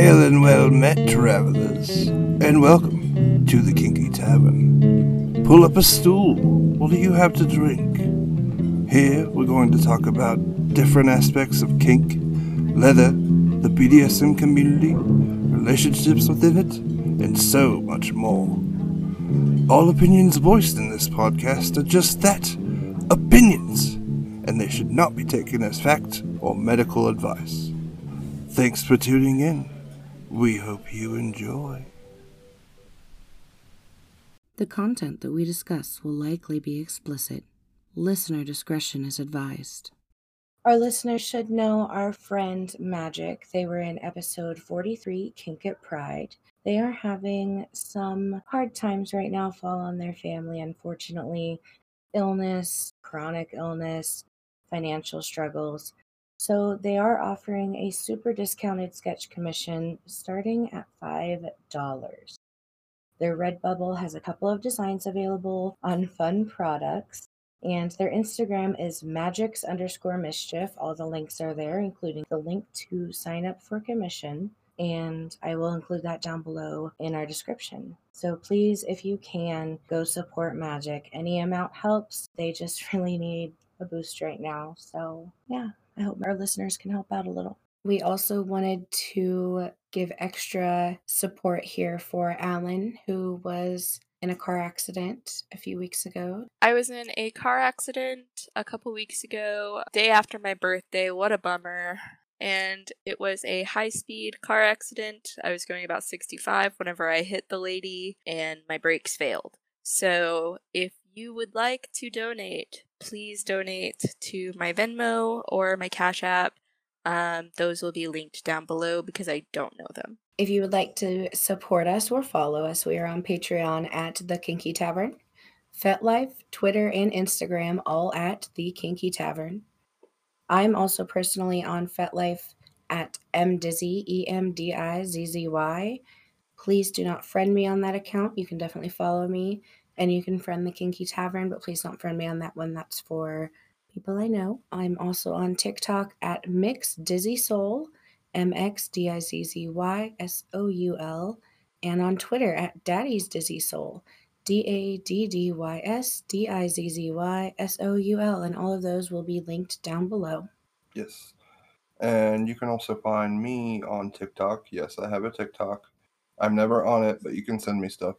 Hail and well met, travelers, and welcome to the Kinky Tavern. Pull up a stool. What do you have to drink? Here, we're going to talk about different aspects of kink, leather, the BDSM community, relationships within it, and so much more. All opinions voiced in this podcast are just that opinions, and they should not be taken as fact or medical advice. Thanks for tuning in. We hope you enjoy. The content that we discuss will likely be explicit. Listener discretion is advised. Our listeners should know our friend Magic. They were in episode 43, Kink at Pride. They are having some hard times right now fall on their family, unfortunately. Illness, chronic illness, financial struggles. So they are offering a super discounted sketch commission starting at $5. Their Redbubble has a couple of designs available on fun products. And their Instagram is magics underscore mischief. All the links are there, including the link to sign up for commission. And I will include that down below in our description. So please, if you can, go support Magic. Any amount helps. They just really need a boost right now. So, yeah, I hope our listeners can help out a little. We also wanted to give extra support here for Allen, who was in a car accident a few weeks ago. I was in a car accident a couple weeks ago, day after my birthday. What a bummer. And it was a high speed car accident. I was going about 65 whenever I hit the lady, and my brakes failed. So, if you would like to donate, please donate to my Venmo or my Cash App. Um, those will be linked down below because I don't know them. If you would like to support us or follow us, we are on Patreon at The Kinky Tavern, FetLife, Twitter, and Instagram, all at The Kinky Tavern. I'm also personally on FetLife at mdizzy, E M D I Z Z Y. Please do not friend me on that account. You can definitely follow me and you can friend the Kinky Tavern, but please don't friend me on that one. That's for people I know. I'm also on TikTok at Mix Dizzy Soul, M X D I Z Z Y S O U L, and on Twitter at Daddy's Dizzy Soul, D A D D Y S D I Z Z Y S O U L, and all of those will be linked down below. Yes. And you can also find me on TikTok. Yes, I have a TikTok. I'm never on it, but you can send me stuff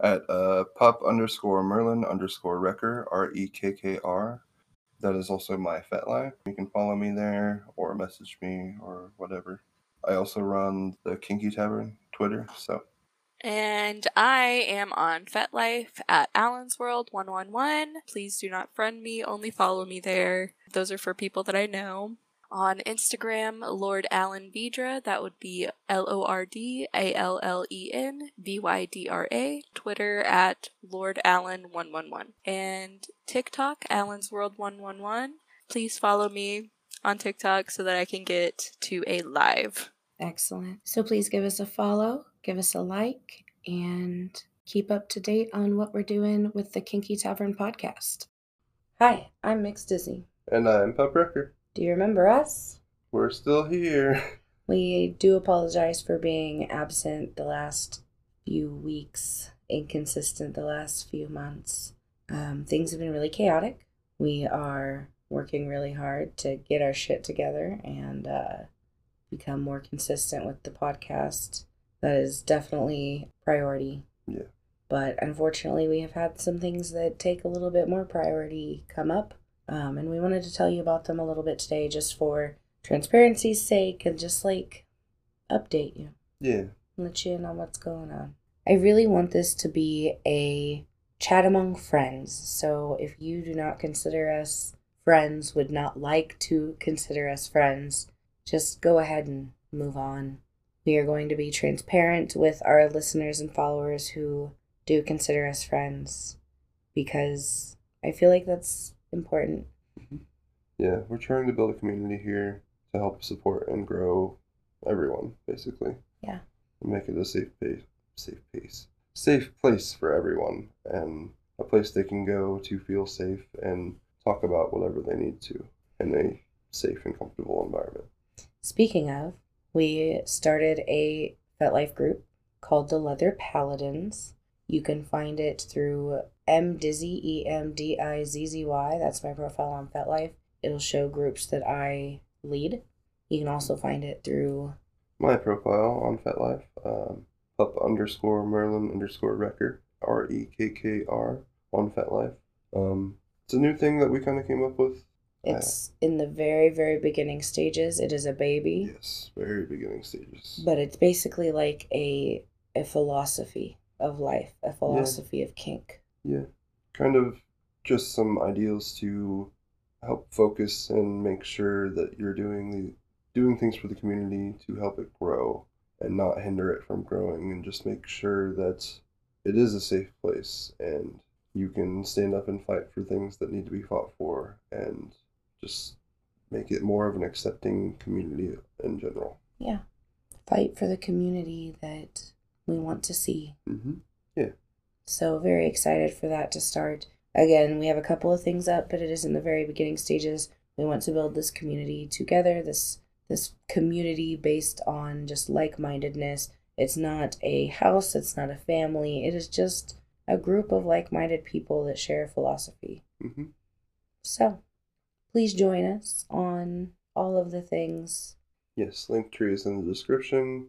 at uh, pup underscore Merlin underscore Rekkr, R E K K R. That is also my FetLife. You can follow me there or message me or whatever. I also run the Kinky Tavern Twitter, so. And I am on FetLife at Allen's World 111. Please do not friend me, only follow me there. Those are for people that I know. On Instagram, Lord Allen Vydra, that would be L O R D A L L E N V Y D R A. Twitter at Lord Allen 111. And TikTok, Allen's World 111. Please follow me on TikTok so that I can get to a live. Excellent. So please give us a follow, give us a like, and keep up to date on what we're doing with the Kinky Tavern podcast. Hi, I'm Mix Dizzy. And I'm Pup Rekkr. Do you remember us? We're still here. We do apologize for being absent the last few weeks, inconsistent the last few months. Um, things have been really chaotic. We are working really hard to get our shit together and uh, become more consistent with the podcast. That is definitely priority. Yeah. But unfortunately, we have had some things that take a little bit more priority come up. Um, and we wanted to tell you about them a little bit today just for transparency's sake and just like update you, Yeah. let you in on what's going on. I really want this to be a chat among friends. So if you do not consider us friends, would not like to consider us friends, just go ahead and move on. We are going to be transparent with our listeners and followers who do consider us friends because I feel like that's important. Mm-hmm. Yeah, we're trying to build a community here to help support and grow everyone, basically. Yeah. And make it a safe place, safe place, safe place for everyone, and a place they can go to feel safe and talk about whatever they need to in a safe and comfortable environment. Speaking of, We started a FetLife group called the Leather Paladins. You can find it through M Dizzy E M D I Z Z Y. That's my profile on FetLife. It'll show groups that I lead. You can also find it through My profile on FetLife, um, pup underscore Merlin underscore Rekkr, R E K K R on FetLife. Um, it's a new thing that we kind of came up with. it's in the very very beginning stages. It is a baby, Yes, very beginning stages. but it's basically like a a philosophy of life, a philosophy of kink. Yeah, kind of just some ideals to help focus and make sure that you're doing the doing things for the community to help it grow and not hinder it from growing and just make sure that it is a safe place and you can stand up and fight for things that need to be fought for and just make it more of an accepting community in general. Yeah. Fight for the community that we want to see. Mm-hmm. So, very excited for that to start. Again, we have a couple of things up, but it is in the very beginning stages. We want to build this community together, this this community based on just like-mindedness. It's not a house, it's not a family. It is just a group of like-minded people that share a philosophy. Mm-hmm. So, please join us on all of the things. Yes, link tree is in the description.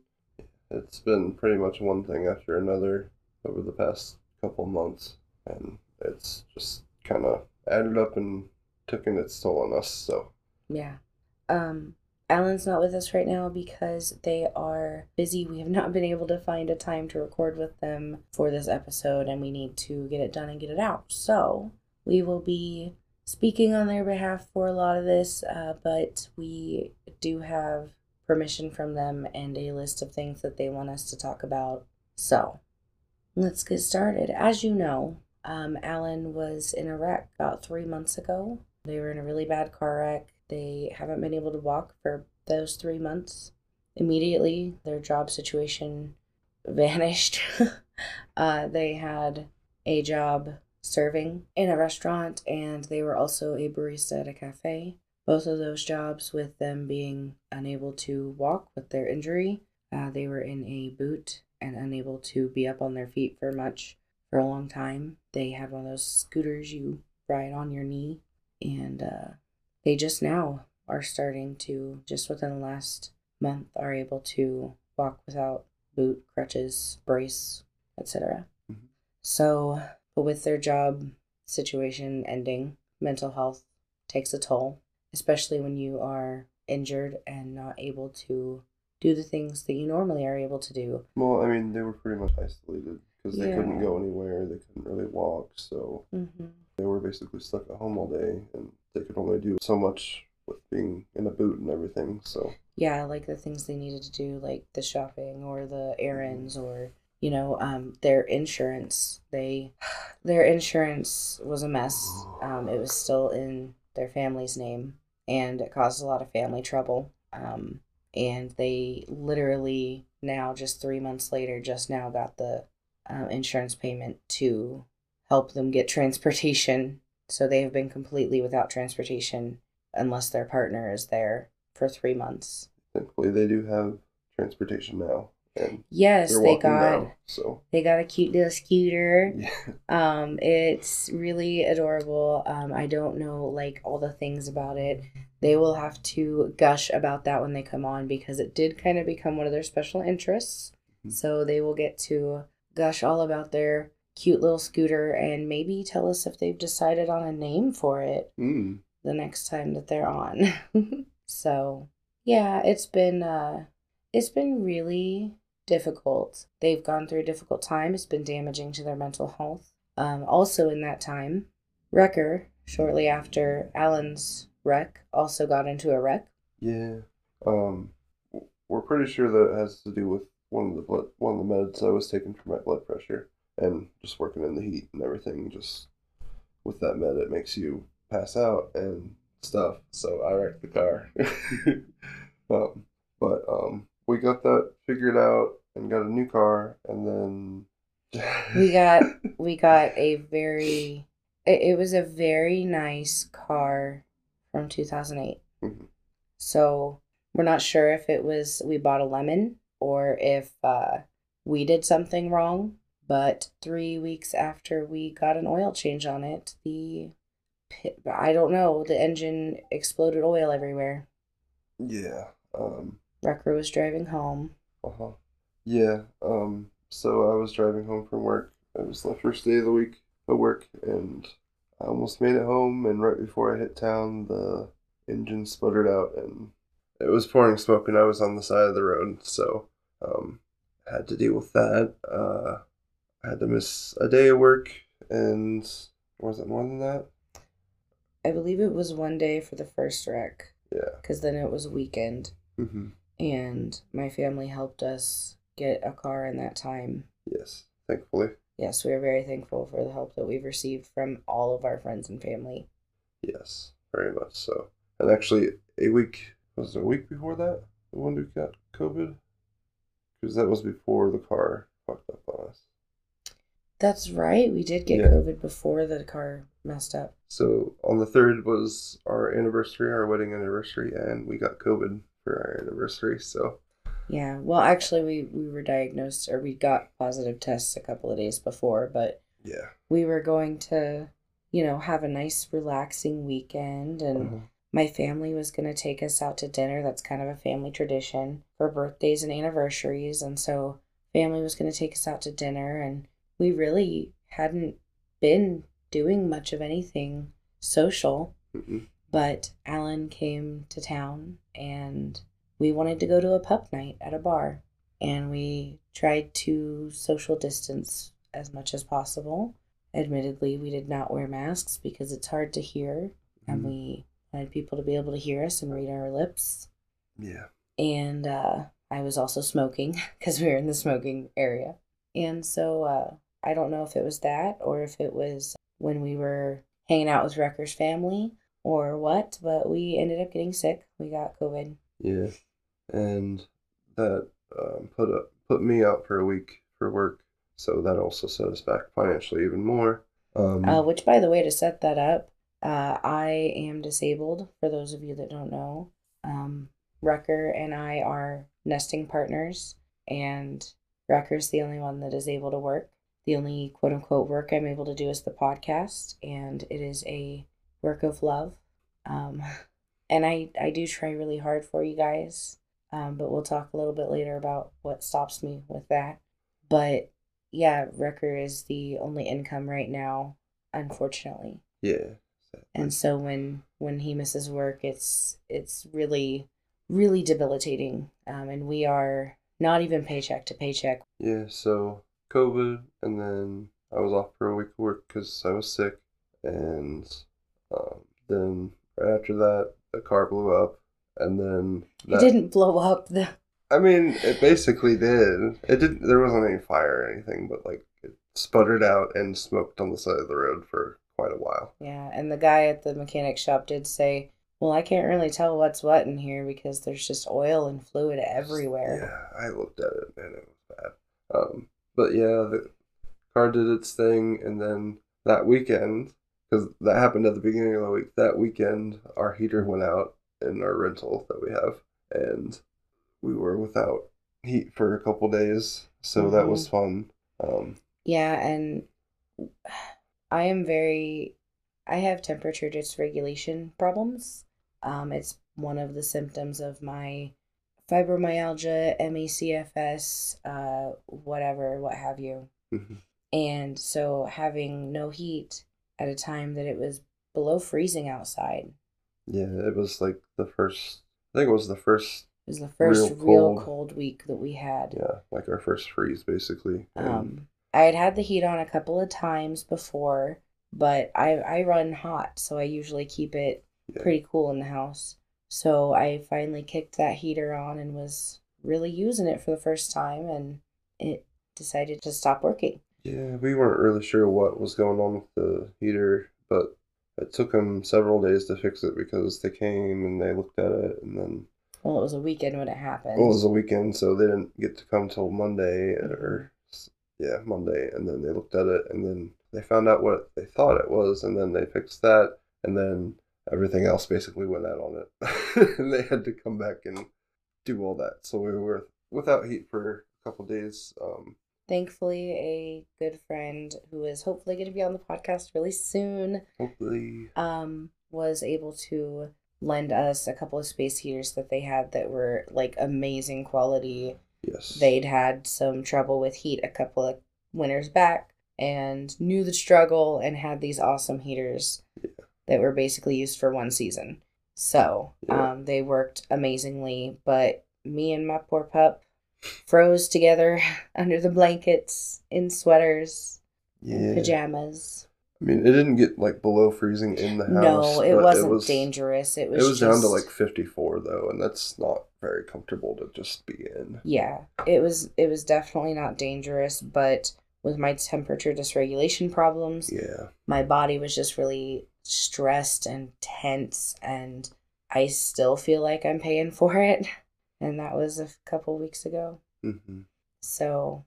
It's been pretty much one thing after another over the past couple months, and it's just kind of added up and taken its toll on us. So, Yeah. Um Allen's not with us right now because they are busy. We have not been able to find a time to record with them for this episode and we need to get it done and get it out. So, we will be speaking on their behalf for a lot of this, uh, but we do have permission from them and a list of things that they want us to talk about. So, let's get started. As you know, um, Allen was in a wreck about three months ago. They were in a really bad car wreck. They haven't been able to walk for those three months. Immediately, their job situation vanished. uh, they had a job serving in a restaurant, and they were also a barista at a cafe. Both of those jobs, with them being unable to walk with their injury, uh, they were in a boot and unable to be up on their feet for much for a long time. They had one of those scooters you ride on your knee, and uh, they just now are starting to, just within the last month, are able to walk without boot, crutches, brace, etc. Mhm. So, but with their job situation ending, mental health takes a toll, especially when you are injured and not able to do the things that you normally are able to do. well, I mean, they were pretty much isolated because they couldn't go anywhere, they couldn't really walk, so Mm-hmm. they were basically stuck at home all day, and they could only do so much with being in a boot and everything. So, yeah like the things they needed to do like the shopping or the errands or you know um their insurance they their insurance was a mess um it was still in their family's name and it caused a lot of family trouble um and they literally now just three months later just now got the um, insurance payment to help them get transportation so they have been completely without transportation unless their partner is there for three months thankfully, they do have transportation now, and Yes, they got now. So, they got a cute little scooter. yeah. Um, it's really adorable. Um, I don't know like all the things about it. They will have to gush about that when they come on because it did kind of become one of their special interests. Mhm. So they will get to gush all about their cute little scooter and maybe tell us if they've decided on a name for it Mm. the next time that they're on. so, yeah, it's been uh it's been really difficult. They've gone through a difficult time. It's been damaging to their mental health. Um also in that time, Rekkr, shortly after Allen's wreck, also got into a wreck. Yeah. Um, we're pretty sure that it has to do with one of the blood, one of the meds I was taking for my blood pressure, and just working in the heat and everything. Just with that med, it makes you pass out and stuff. So I wrecked the car. um, but um, we got that figured out and got a new car, and then We got we got a very it, it was a very nice car from 2008. Mhm. So We're not sure if it was we bought a lemon or if uh, we did something wrong. But three weeks after we got an oil change on it, the I don't know, the engine exploded oil everywhere. Yeah. Um. Rekkr was driving home. Uh huh. Yeah. Um. So I was driving home from work. It was the first day of the week of work, and I almost made it home. And right before I hit town, the engine sputtered out, and it was pouring smoke, and I was on the side of the road, so um, I had to deal with that. Uh, I had to miss a day of work, and was it more than that? I believe it was one day for the first wreck. Yeah. Because then it was weekend. Mm-hmm. And my family helped us get a car in that time. Yes, thankfully. Yes, we are very thankful for the help that we've received from all of our friends and family. Yes, very much so. And actually, a week was it a week before that the one who got COVID, because that was before the car fucked up on us. That's right. We did get Yeah. COVID before the car messed up. So on the third was our anniversary, our wedding anniversary, and we got COVID for our anniversary. So Yeah. Well, actually, we, we were diagnosed or we got positive tests a couple of days before, but yeah, we were going to, you know, have a nice, relaxing weekend. And Mhm. my family was going to take us out to dinner. That's kind of a family tradition for birthdays and anniversaries. And so, family was going to take us out to dinner. And we really hadn't been doing much of anything social. Mhm. But Allen came to town and we wanted to go to a pub night at a bar. And we tried to social distance as much as possible. Admittedly, we did not wear masks because it's hard to hear, and Mhm. we wanted people to be able to hear us and read our lips. yeah, And uh, I was also smoking because we were in the smoking area. And so uh, I don't know if it was that or if it was when we were hanging out with Rekkr's family or what, but we ended up getting sick. We got COVID. yeah, and that um, put put me out for a week for work. So that also set us back financially even more. Um, Uh, which, by the way, to set that up, uh, I am disabled. For those of you that don't know, um, Rekkr and I are nesting partners, and Rekkr's the only one that is able to work. The only quote unquote work I'm able to do is the podcast, and it is a work of love. Um, and I, I do try really hard for you guys, um, but we'll talk a little bit later about what stops me with that. But yeah, Rekkr is the only income right now, unfortunately. yeah, And so when when he misses work, it's it's really really debilitating. Um, and we are not even paycheck to paycheck. Yeah, so COVID, and then I was off for a week of work because I was sick, and um, then right after that, a car blew up, and then It didn't blow up the I mean, it basically did. It didn't. There wasn't any fire or anything, but like it sputtered out and smoked on the side of the road for quite a while. yeah. And the guy at the mechanic shop did say, "Well, I can't really tell what's what in here because there's just oil and fluid everywhere." Yeah, I looked at it and it was bad. Um, but yeah, the car did its thing, and then that weekend, because that happened at the beginning of the week. That weekend, our heater went out in our rental that we have, and we were without heat for a couple days. So that was fun. Um, Yeah, and I am very I have temperature dysregulation problems. Um, it's one of the symptoms of my fibromyalgia, ME/CFS, uh, whatever, what have you. mhm. And so having no heat at a time that it was below freezing outside yeah, it was like the first. I think it was the first. It was the first Real real, cold. cold. week that we had. Yeah, like our first freeze, basically. And- Um, I had had the heat on a couple of times before, but I I run hot, so I usually keep it Yeah. pretty cool in the house. So I finally kicked that heater on and was really using it for the first time, and it decided to stop working. Yeah, we weren't really sure what was going on with the heater, but it took them several days to fix it because they came and they looked at it, and then Well, it was a weekend when it happened. well, it was a weekend, so they didn't get to come till Monday or yeah, Monday, and then they looked at it, and then they found out what they thought it was, and then they fixed that, and then everything else basically went out on it, and they had to come back and do all that. So we were without heat for a couple days. Um, Thankfully, a good friend who is hopefully going to be on the podcast really soon hopefully, um, was able to lend us a couple of space heaters that they had that were like amazing quality. yes. They'd had some trouble with heat a couple of winters back and knew the struggle and had these awesome heaters that were basically used for one season. So Yeah. um, they worked amazingly, but me and my poor pup froze together under the blankets in sweaters, yeah. pajamas. I mean, it didn't get like below freezing in the house. No, it wasn't was, dangerous. It was. It was, was, down to like 54 though, and that's not very comfortable to just be in. Yeah, it was it was definitely not dangerous, but with my temperature dysregulation problems, Yeah. my body was just really stressed and tense and I still feel like I'm paying for it. And that was a couple weeks ago. hmm So,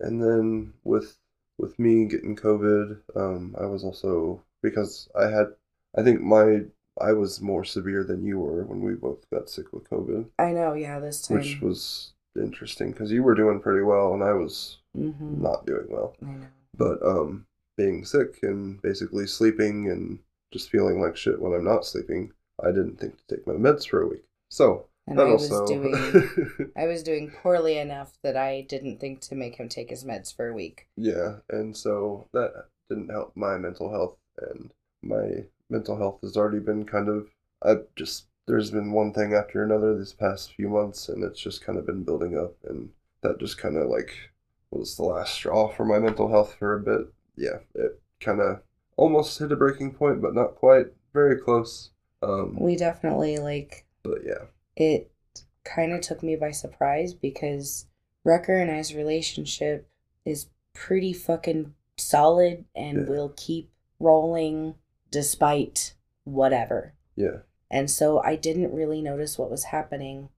And then with with me getting COVID, um, I was also because I had, I think my I was more severe than you were when we both got sick with COVID, I know, yeah, this time. which was interesting because you were doing pretty well and I was hmm not doing well. I know. But um, being sick and basically sleeping and just feeling like shit when I'm not sleeping, I didn't think to take my meds for a week. So And that I was doing I was doing poorly enough that I didn't think to make him take his meds for a week. Yeah, and so that didn't help my mental health, and my mental health has already been kind of. I just there's been one thing after another these past few months, and it's just kind of been building up, and that just kind of like was the last straw for my mental health for a bit. Yeah, it kind of almost hit a breaking point, but not quite. Very close. Um, We definitely like but yeah, it kind of took me by surprise because Rekkr and I's relationship is pretty fucking solid and Yeah. will keep rolling despite whatever. yeah, And so I didn't really notice what was happening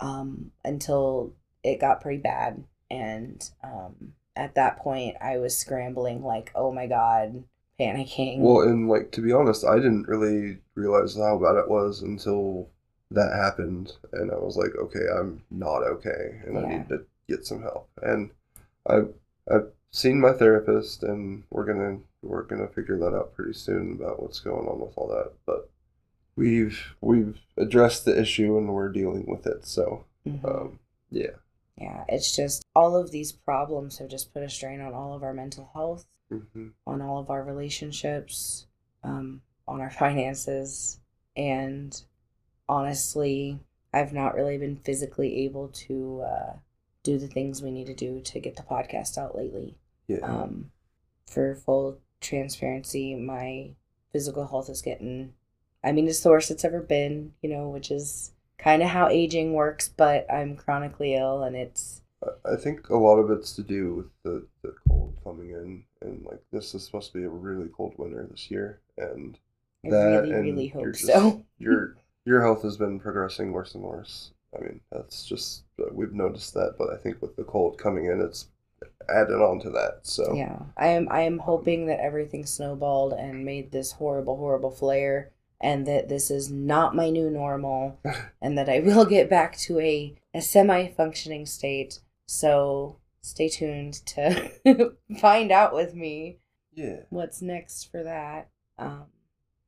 um, until it got pretty bad. And um, at that point, I was scrambling, like, oh my God, panicking. Well, and like to be honest, I didn't really realize how bad it was until that happened, and I was like, okay, I'm not okay, and I need to get some help. And I've I've seen my therapist, and we're gonna we're gonna figure that out pretty soon about what's going on with all that. But we've we've addressed the issue, and we're dealing with it. So Mhm. um, yeah, Yeah, it's just all of these problems have just put a strain on all of our mental health, hmm on all of our relationships, um, on our finances, and honestly, I've not really been physically able to uh, do the things we need to do to get the podcast out lately. yeah, Um, for full transparency, my physical health is getting, I mean, it's the worst it's ever been, you know, which is kind of how aging works, but I'm chronically ill and it's, I- think a lot of it's to do with the the cold coming in, and like this is supposed to be a really cold winter this year, and I that really, and really you're just- so. your your health has been progressing worse and worse. I mean, that's just uh, we've noticed that, but I think with the cold coming in, it's added on to that. So Yeah, I am. I am hoping that everything snowballed and made this horrible, horrible flare, and that this is not my new normal, and that I will get back to a a semi functioning state. So stay tuned to find out with me yeah, what's next for that. Um,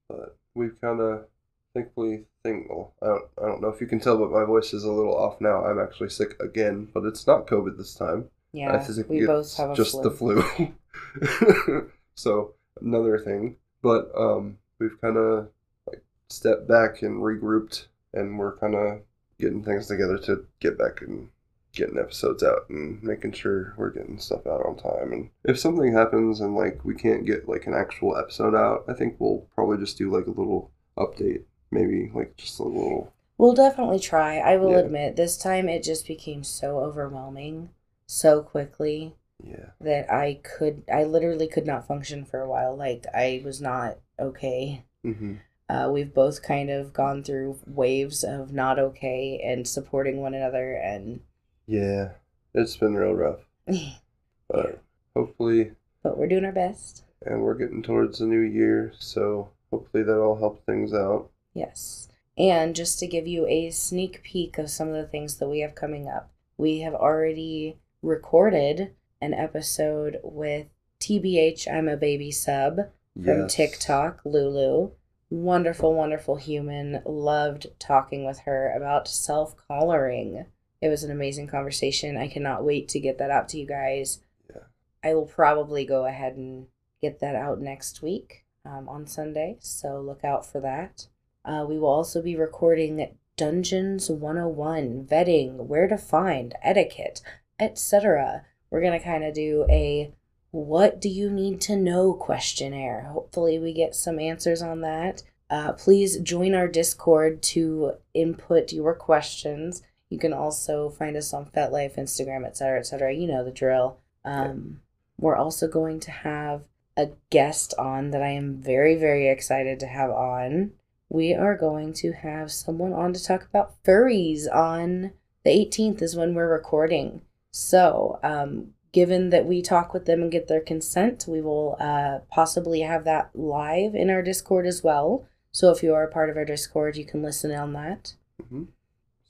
but we've kind of thankfully think. Well, I don't I don't know if you can tell, but my voice is a little off now. I'm actually sick again, but it's not COVID this time. I yeah, think we it's both have a just flu. the flu. so another thing, but um, we've kind of like stepped back and regrouped, and we're kind of getting things together to get back and getting episodes out and making sure we're getting stuff out on time. And if something happens and like we can't get like an actual episode out, I think we'll probably just do like a little update, maybe like just a little. We'll definitely try. I will Yeah. admit, this time it just became so overwhelming so quickly. Yeah, that I could, I literally could not function for a while. Like, I was not okay. hmm Uh, we've both kind of gone through waves of not okay and supporting one another. And, yeah, it's been real rough, but hopefully but we're doing our best. and we're getting towards the new year, so hopefully that'll help things out. Yes. And just to give you a sneak peek of some of the things that we have coming up, we have already recorded an episode with TBH, I'm a baby sub from Yes. TikTok, Lulu. Wonderful, wonderful human. Loved talking with her about self collaring. It was an amazing conversation. I cannot wait to get that out to you guys. Yeah. I will probably go ahead and get that out next week um, on Sunday, so look out for that. Uh, we will also be recording Dungeons 101, vetting, where to find, etiquette, etc. We're going to kind of do a what do you need to know questionnaire. Hopefully, we get some answers on that. Uh, please join our Discord to input your questions. You can also find us on FetLife, Instagram, etc., etc. You know the drill. Um, We're also going to have a guest on that I am very, very excited to have on. We are going to have someone on to talk about furries on the 18th, is when we're recording. So, um, given that we talk with them and get their consent, we will uh, possibly have that live in our Discord as well. So, if you are a part of our Discord, you can listen on that. hmm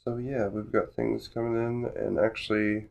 So yeah, we've got things coming in, and actually,